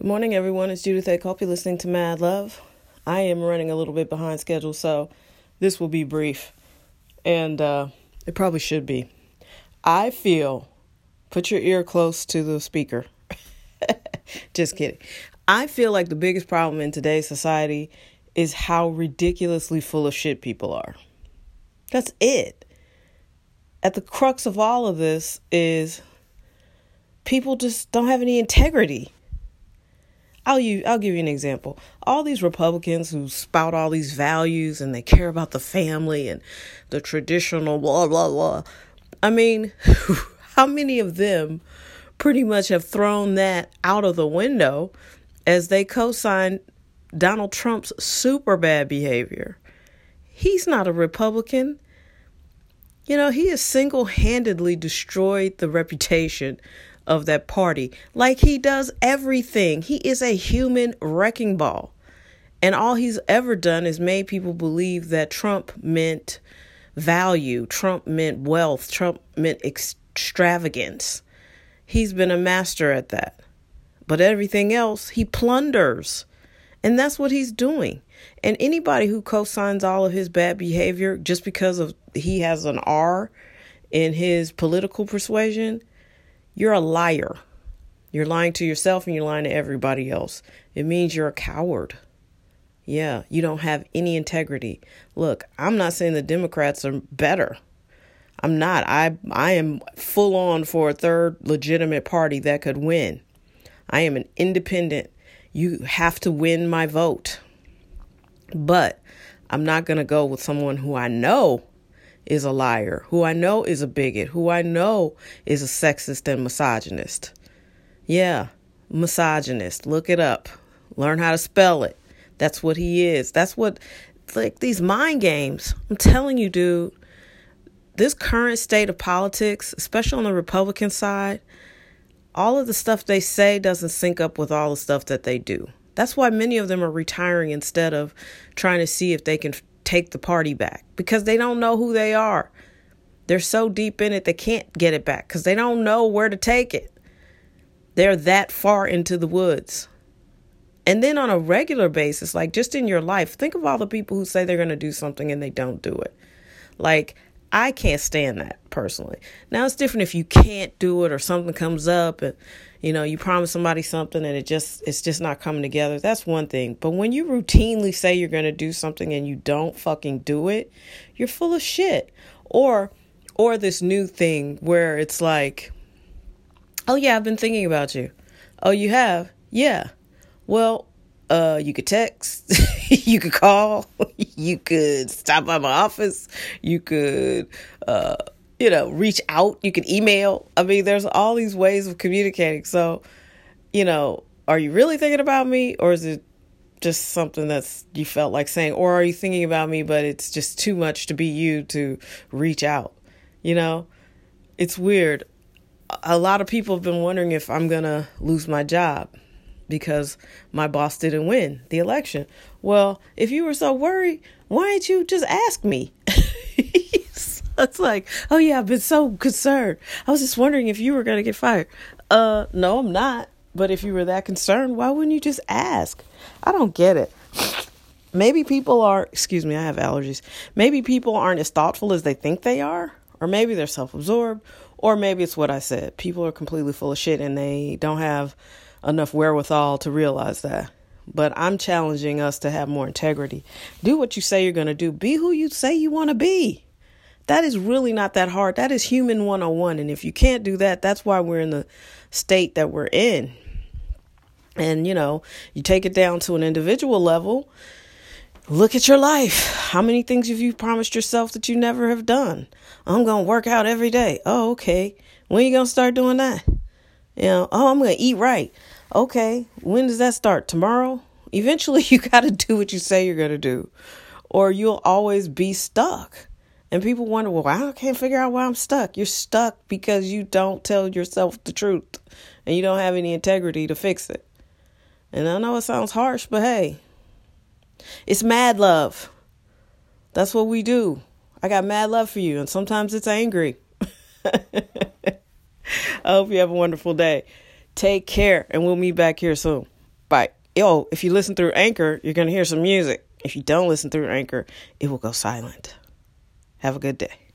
Good morning, everyone. It's Judith A. Culp. You're listening to Mad Love. I am running a little bit behind schedule, so this will be brief. And uh, it probably should be. I feel, put your ear close to the speaker. Just kidding. I feel like the biggest problem in today's society is how ridiculously full of shit people are. That's it. At the crux of all of this is people just don't have any integrity. I'll use, I'll give you an example. All these Republicans who spout all these values and they care about the family and the traditional blah blah blah. I mean, how many of them pretty much have thrown that out of the window as they co-sign Donald Trump's super bad behavior? He's not a Republican. You know, he has single-handedly destroyed the reputation of that party. Like he does everything. He is a human wrecking ball. And all he's ever done is made people believe that Trump meant value, Trump meant wealth, Trump meant extravagance. He's been a master at that. But everything else, he plunders. And that's what he's doing. And anybody who co signs all of his bad behavior just because of he has an R in his political persuasion, you're a liar. You're lying to yourself and you're lying to everybody else. It means you're a coward. Yeah, you don't have any integrity. Look, I'm not saying the Democrats are better. I'm not. I I am full on for a third legitimate party that could win. I am an independent. You have to win my vote. But I'm not going to go with someone who I know is a liar, who I know is a bigot, who I know is a sexist and misogynist. Yeah, misogynist. Look it up. Learn how to spell it. That's what he is. That's what, like these mind games. I'm telling you, dude, this current state of politics, especially on the Republican side, all of the stuff they say doesn't sync up with all the stuff that they do. That's why many of them are retiring instead of trying to see if they can take the party back because they don't know who they are. They're so deep in it, they can't get it back because they don't know where to take it. They're that far into the woods. And then on a regular basis, like just in your life, think of all the people who say they're going to do something and they don't do it. Like, I can't stand that personally. Now, it's different if you can't do it or something comes up and you know you promise somebody something and it just it's just not coming together. That's one thing. But when you routinely say you're going to do something and you don't fucking do it you're full of shit. Or or this new thing where it's like oh yeah i've been thinking about you. Oh you have? Yeah. Well uh you could text you could call you could stop by my office you could uh you know, reach out. You can email. I mean, there's all these ways of communicating. So, you know, are you really thinking about me or is it just something that's you felt like saying or are you thinking about me but it's just too much to be you to reach out? You know? It's weird. A lot of people have been wondering if I'm going to lose my job because my boss didn't win the election. Well, if you were so worried, why didn't you just ask me? it's like, oh yeah, I've been so concerned. I was just wondering if you were gonna get fired. Uh, no, I'm not. But if you were that concerned, why wouldn't you just ask? I don't get it. Maybe people are, excuse me, I have allergies. Maybe people aren't as thoughtful as they think they are, or maybe they're self absorbed, or maybe it's what I said. People are completely full of shit and they don't have enough wherewithal to realize that. But I'm challenging us to have more integrity. Do what you say you're going to do, be who you say you want to be. That is really not that hard. That is human 101. And if you can't do that, that's why we're in the state that we're in. And, you know, you take it down to an individual level. Look at your life. How many things have you promised yourself that you never have done? I'm going to work out every day. Oh, okay. When you going to start doing that? You know, oh, I'm going to eat right. Okay. When does that start? Tomorrow? Eventually, you got to do what you say you're going to do, or you'll always be stuck. And people wonder, well, I can't figure out why I'm stuck. You're stuck because you don't tell yourself the truth and you don't have any integrity to fix it. And I know it sounds harsh, but hey, it's mad love. That's what we do. I got mad love for you, and sometimes it's angry. I hope you have a wonderful day. Take care, and we'll meet back here soon. Bye. yo, if you listen through Anchor, you're going to hear some music. If you don't listen through Anchor, it will go silent. Have a good day.